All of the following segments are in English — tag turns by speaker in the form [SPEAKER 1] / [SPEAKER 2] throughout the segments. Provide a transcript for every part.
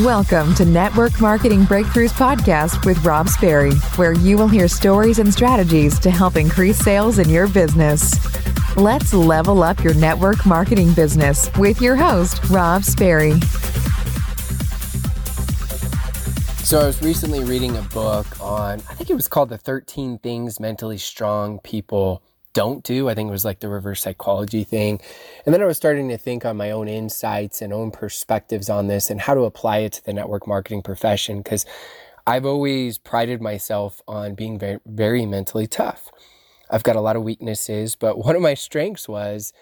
[SPEAKER 1] Welcome to Network Marketing Breakthroughs Podcast with Rob Sperry, where you will hear stories and strategies to help increase sales in your business. Let's level up your network marketing business with your host, Rob Sperry.
[SPEAKER 2] So, I was recently reading a book on, I think it was called The 13 Things Mentally Strong People don't do. I think it was like the reverse psychology thing. And then I was starting to think on my own insights and own perspectives on this and how to apply it to the network marketing profession because I've always prided myself on being very, very mentally tough. I've got a lot of weaknesses, but one of my strengths was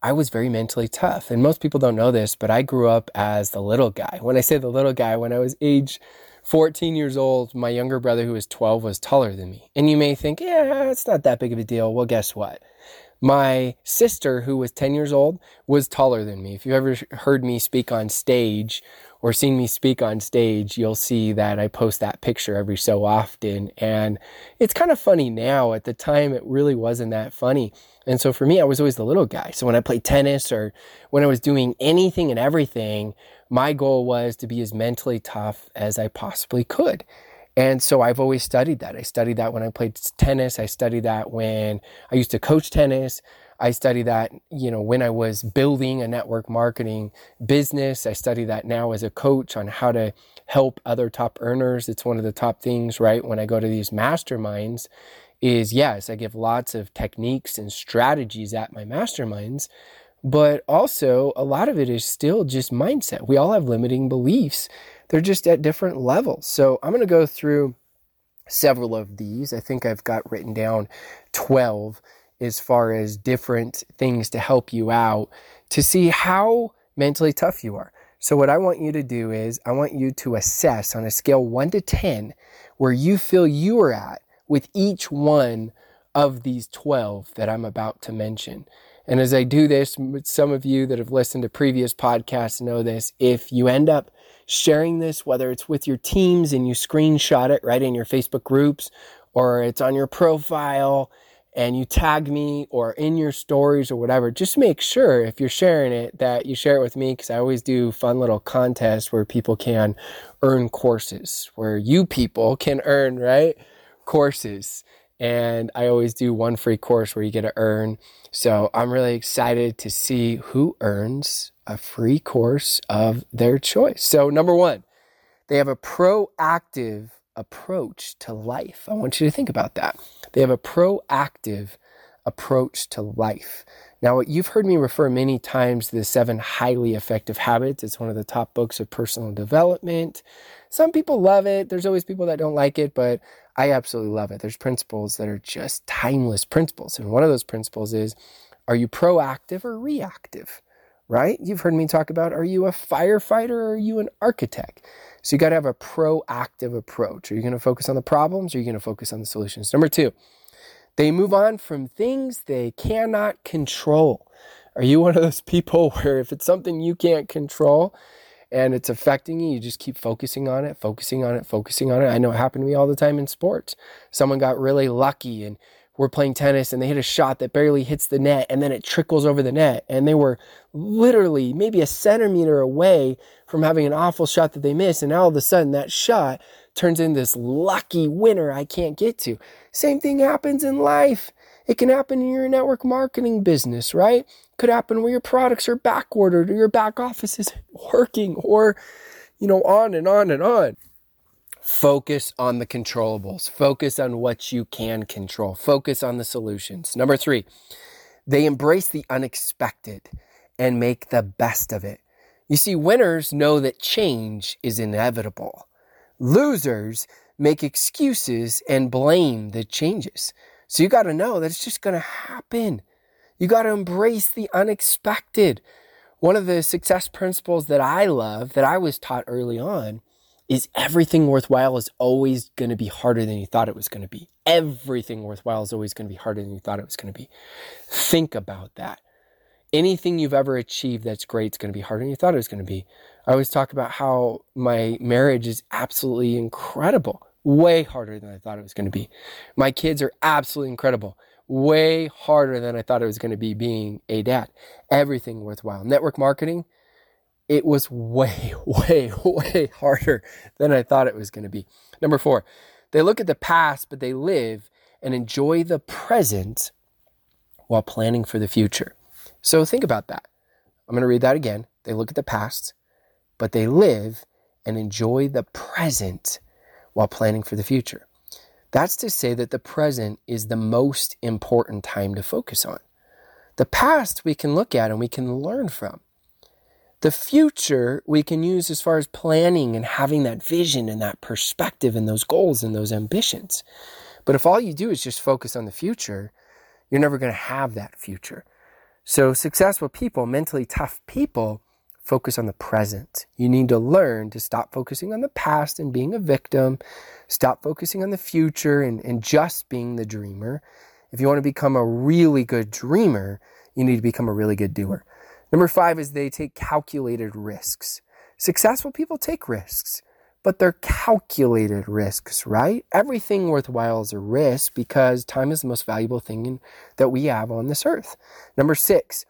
[SPEAKER 2] I was very mentally tough. And most people don't know this, but I grew up as the little guy. When I say the little guy, when I was age 14 years old, my younger brother, who was 12, was taller than me. And you may think, yeah, it's not that big of a deal. Well, guess what? My sister, who was 10 years old, was taller than me. If you ever heard me speak on stage or seen me speak on stage, you'll see that I post that picture every so often. And it's kind of funny now. At the time, it really wasn't that funny. And so for me, I was always the little guy. So when I played tennis or when I was doing anything and everything, my goal was to be as mentally tough as I possibly could. And so I've always studied that. I studied that when I played tennis. I studied that when I used to coach tennis. I studied that, you know, when I was building a network marketing business. I study that now as a coach on how to help other top earners. It's one of the top things, right? When I go to these masterminds is yes, I give lots of techniques and strategies at my masterminds, but also, a lot of it is still just mindset. We all have limiting beliefs, they're just at different levels. So, I'm going to go through several of these. I think I've got written down 12 as far as different things to help you out to see how mentally tough you are. So, what I want you to do is, I want you to assess on a scale 1 to 10 where you feel you are at with each one of these 12 that I'm about to mention. And as I do this, some of you that have listened to previous podcasts know this. If you end up sharing this, whether it's with your teams and you screenshot it right in your Facebook groups, or it's on your profile and you tag me or in your stories or whatever, just make sure if you're sharing it that you share it with me because I always do fun little contests where people can earn courses, where you people can earn, right? Courses and I always do one free course where you get to earn. So I'm really excited to see who earns a free course of their choice. So, number one, they have a proactive approach to life. I want you to think about that. They have a proactive approach to life. Now, you've heard me refer many times to the seven highly effective habits. It's one of the top books of personal development. Some people love it. There's always people that don't like it, but I absolutely love it. There's principles that are just timeless principles. And one of those principles is are you proactive or reactive? Right? You've heard me talk about are you a firefighter or are you an architect? So you got to have a proactive approach. Are you going to focus on the problems or are you going to focus on the solutions? Number two, they move on from things they cannot control. Are you one of those people where if it's something you can't control, and it's affecting you, you just keep focusing on it, focusing on it, focusing on it. I know it happened to me all the time in sports. Someone got really lucky and we're playing tennis and they hit a shot that barely hits the net and then it trickles over the net. And they were literally maybe a centimeter away from having an awful shot that they missed. And all of a sudden that shot turns into this lucky winner I can't get to. Same thing happens in life. It can happen in your network marketing business, right? Could happen where your products are back ordered or your back office isn't working or, you know, on and on and on. Focus on the controllables. Focus on what you can control. Focus on the solutions. Number three, they embrace the unexpected and make the best of it. You see, winners know that change is inevitable. Losers make excuses and blame the changes. So you got to know that it's just going to happen. You got to embrace the unexpected. One of the success principles that I love, that I was taught early on, is everything worthwhile is always going to be harder than you thought it was going to be. Everything worthwhile is always going to be harder than you thought it was going to be. Think about that. Anything you've ever achieved that's great is going to be harder than you thought it was going to be. I always talk about how my marriage is absolutely incredible, way harder than I thought it was going to be. My kids are absolutely incredible, way harder than I thought it was going to be being a dad. Everything worthwhile. Network marketing, it was way, way, way harder than I thought it was going to be. Number four, they look at the past, but they live and enjoy the present while planning for the future. So think about that. I'm going to read that again. They look at the past, but they live and enjoy the present while planning for the future. That's to say that the present is the most important time to focus on. The past we can look at and we can learn from. The future we can use as far as planning and having that vision and that perspective and those goals and those ambitions. But if all you do is just focus on the future, you're never going to have that future. So, successful people, mentally tough people, focus on the present. You need to learn to stop focusing on the past and being a victim, stop focusing on the future and, and just being the dreamer. If you want to become a really good dreamer, you need to become a really good doer. Number five is they take calculated risks. Successful people take risks, but they're calculated risks, right? Everything worthwhile is a risk because time is the most valuable thing in, that we have on this earth. Number six,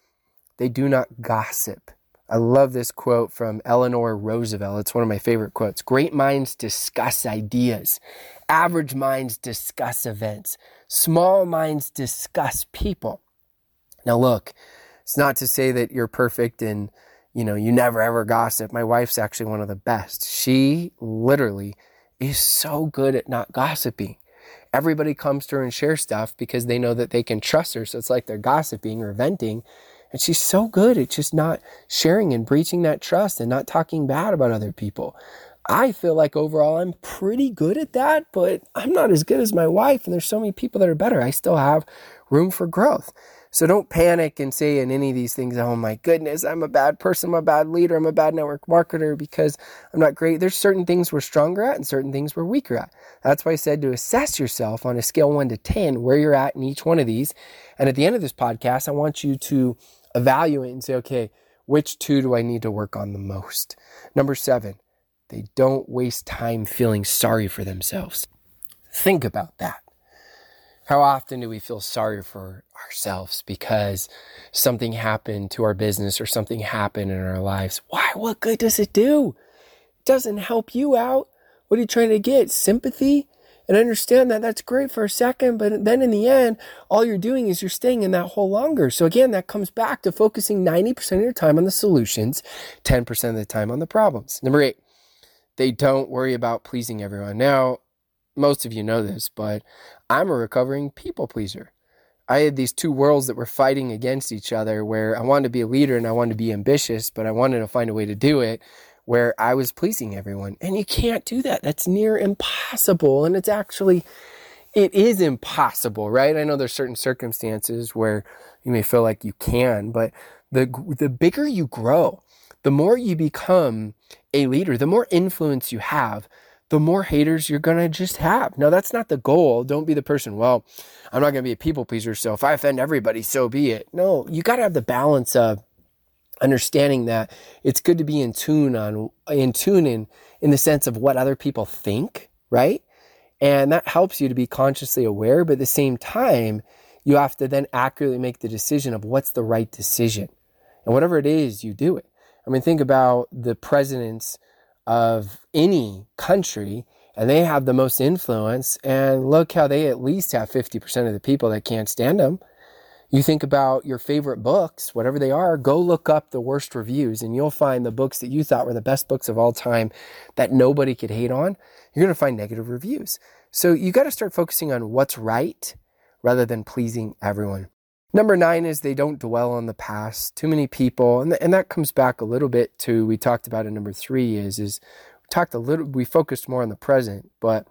[SPEAKER 2] they do not gossip. I love this quote from Eleanor Roosevelt. It's one of my favorite quotes. Great minds discuss ideas. Average minds discuss events. Small minds discuss people. Now, look, it's not to say that you're perfect and, you know, you never ever gossip. My wife's actually one of the best. She literally is so good at not gossiping. Everybody comes to her and shares stuff because they know that they can trust her. So it's like they're gossiping or venting. And she's so good at just not sharing and breaching that trust and not talking bad about other people. I feel like overall I'm pretty good at that, but I'm not as good as my wife. And there's so many people that are better. I still have room for growth. So don't panic and say in any of these things, oh my goodness, I'm a bad person, I'm a bad leader, I'm a bad network marketer because I'm not great. There's certain things we're stronger at and certain things we're weaker at. That's why I said to assess yourself on a scale one to 10, where you're at in each one of these. And at the end of this podcast, I want you to evaluate and say, okay, which two do I need to work on the most? Number seven, they don't waste time feeling sorry for themselves. Think about that. How often do we feel sorry for ourselves because something happened to our business or something happened in our lives? Why? What good does it do? It doesn't help you out. What are you trying to get? Sympathy? And understand that that's great for a second, but then in the end, all you're doing is you're staying in that hole longer. So again, that comes back to focusing 90% of your time on the solutions, 10% of the time on the problems. Number eight, they don't worry about pleasing everyone. Now, most of you know this, but I'm a recovering people pleaser. I had these two worlds that were fighting against each other where I wanted to be a leader and I wanted to be ambitious, but I wanted to find a way to do it where I was pleasing everyone. And you can't do that. That's near impossible. And it's actually, it is impossible, right? I know there's certain circumstances where you may feel like you can, but the, the bigger you grow, the more you become a leader, the more influence you have, the more haters you're going to just have. Now, that's not the goal. Don't be the person, well, I'm not going to be a people pleaser. So if I offend everybody, so be it. No, you got to have the balance of understanding that it's good to be in tune on, in tune in, in the sense of what other people think, right? And that helps you to be consciously aware. But at the same time, you have to then accurately make the decision of what's the right decision. And whatever it is, you do it. I mean, think about the president's of any country and they have the most influence. And look how they at least have 50% of the people that can't stand them. You think about your favorite books, whatever they are, go look up the worst reviews and you'll find the books that you thought were the best books of all time that nobody could hate on. You're going to find negative reviews. So you got to start focusing on what's right rather than pleasing everyone. Number nine is they don't dwell on the past. Too many people, and, th- and that comes back a little bit to we talked about in number three is is talked a little we focused more on the present, but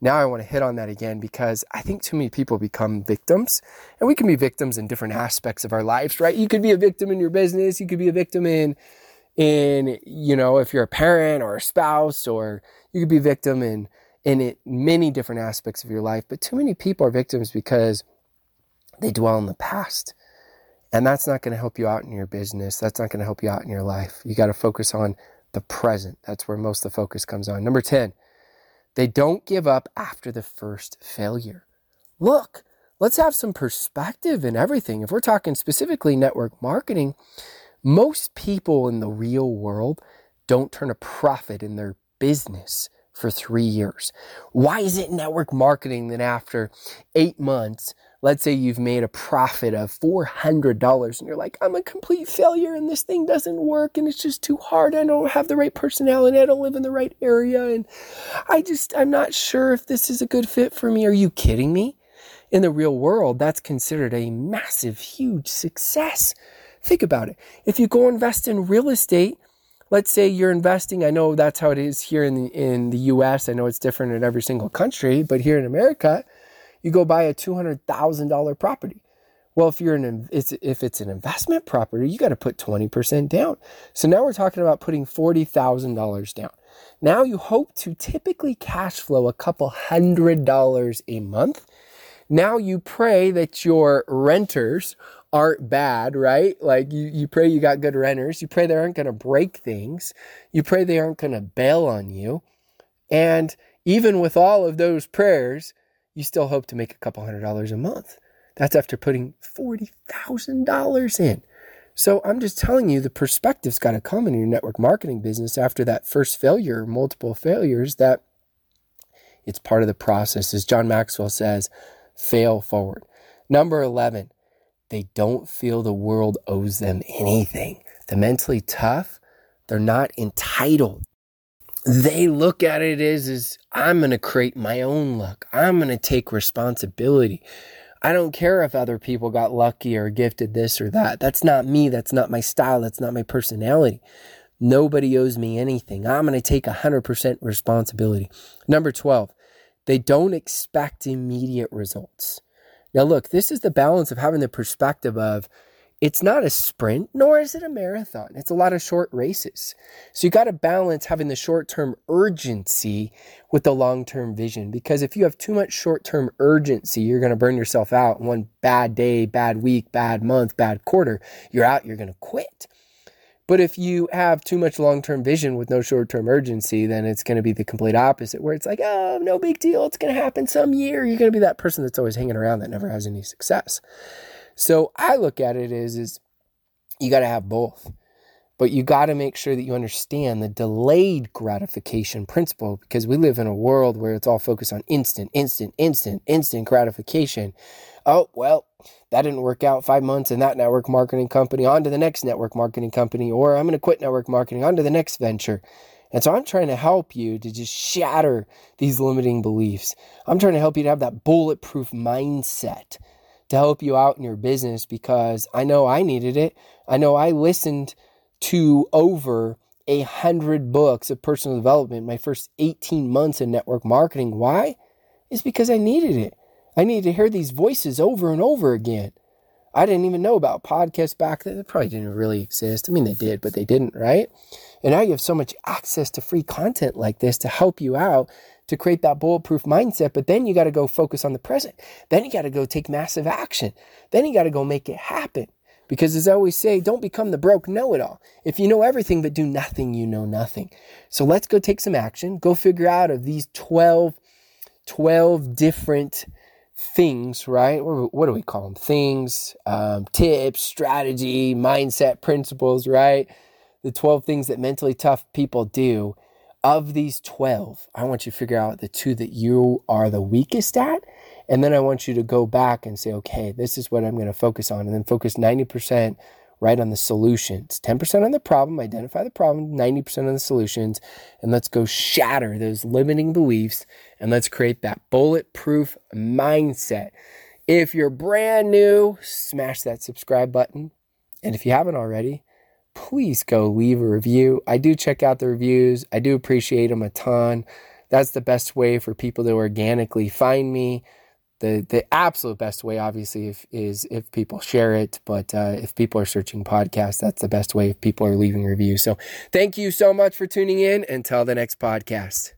[SPEAKER 2] now I want to hit on that again because I think too many people become victims, and we can be victims in different aspects of our lives, right? You could be a victim in your business, you could be a victim in in you know if you're a parent or a spouse, or you could be a victim in in it, many different aspects of your life. But too many people are victims because they dwell in the past. And that's not going to help you out in your business. That's not going to help you out in your life. You got to focus on the present. That's where most of the focus comes on. Number 10, they don't give up after the first failure. Look, let's have some perspective in everything. If we're talking specifically network marketing, Most people in the real world don't turn a profit in their business for three years. Why is it network marketing that after eight months, let's say you've made a profit of $400 and you're like, I'm a complete failure and this thing doesn't work and it's just too hard. I don't have the right personality. I don't live in the right area. And I just, I'm not sure if this is a good fit for me. Are you kidding me? In the real world, that's considered a massive, huge success. Think about it. If you go invest in real estate, let's say you're investing, I know that's how it is here in the, in the US. I know it's different in every single country, but here in America, you go buy a $200,000 property. Well, if you're an it's, if it's an investment property, you got to put 20% down. So now we're talking about putting $40,000 down. Now you hope to typically cash flow a couple hundred dollars a month. Now you pray that your renters aren't bad, right? Like you, you pray you got good renters. You pray they aren't going to break things. You pray they aren't going to bail on you. And even with all of those prayers, you still hope to make a couple hundred dollars a month. That's after putting $40,000 in. So I'm just telling you, the perspective's got to come in your network marketing business after that first failure, multiple failures, that it's part of the process. As John Maxwell says, fail forward. Number 11, they don't feel the world owes them anything. The mentally tough, they're not entitled they look at it as is I'm going to create my own luck. I'm going to take responsibility. I don't care if other people got lucky or gifted this or that. That's not me. That's not my style. That's not my personality. Nobody owes me anything. I'm going to take 100% responsibility. Number 12, they don't expect immediate results. Now, look, this is the balance of having the perspective of, it's not a sprint, nor is it a marathon. It's a lot of short races. So you got to balance having the short term urgency with the long term vision. Because if you have too much short term urgency, you're going to burn yourself out. One bad day, bad week, bad month, bad quarter, you're out, you're going to quit. But if you have too much long term vision with no short term urgency, then it's going to be the complete opposite, where it's like, oh, no big deal. It's going to happen some year. You're going to be that person that's always hanging around that never has any success. So I look at it as is you got to have both. But you got to make sure that you understand the delayed gratification principle because we live in a world where it's all focused on instant, instant, instant, instant gratification. Oh, well, that didn't work out five months in that network marketing company, on to the next network marketing company, or I'm going to quit network marketing, on to the next venture. And so I'm trying to help you to just shatter these limiting beliefs. I'm trying to help you to have that bulletproof mindset to help you out in your business because I know I needed it. I know I listened to over a hundred books of personal development my first 18 months in network marketing. Why? It's because I needed it. I needed to hear these voices over and over again. I didn't even know about podcasts back then. They probably didn't really exist. I mean, they did, but they didn't, right? And now you have so much access to free content like this to help you out to create that bulletproof mindset. But then you got to go focus on the present. Then you got to go take massive action. Then you got to go make it happen. Because as I always say, don't become the broke know it all. If you know everything but do nothing, you know nothing. So let's go take some action. Go figure out of these 12, 12 different things, right? What do we call them? Things, um, tips, strategy, mindset, principles, right? The 12 things that mentally tough people do of these 12, I want you to figure out the two that you are the weakest at. And then I want you to go back and say, okay, this is what I'm going to focus on. And then focus 90% right on the solutions. 10% on the problem, identify the problem, 90% on the solutions. And let's go shatter those limiting beliefs and let's create that bulletproof mindset. If you're brand new, smash that subscribe button. And if you haven't already, please go leave a review. I do check out the reviews, I do appreciate them a ton. That's the best way for people to organically find me. The, the absolute best way, obviously, if, is if people share it. But uh, if people are searching podcasts, that's the best way if people are leaving reviews. So thank you so much for tuning in. Until the next podcast.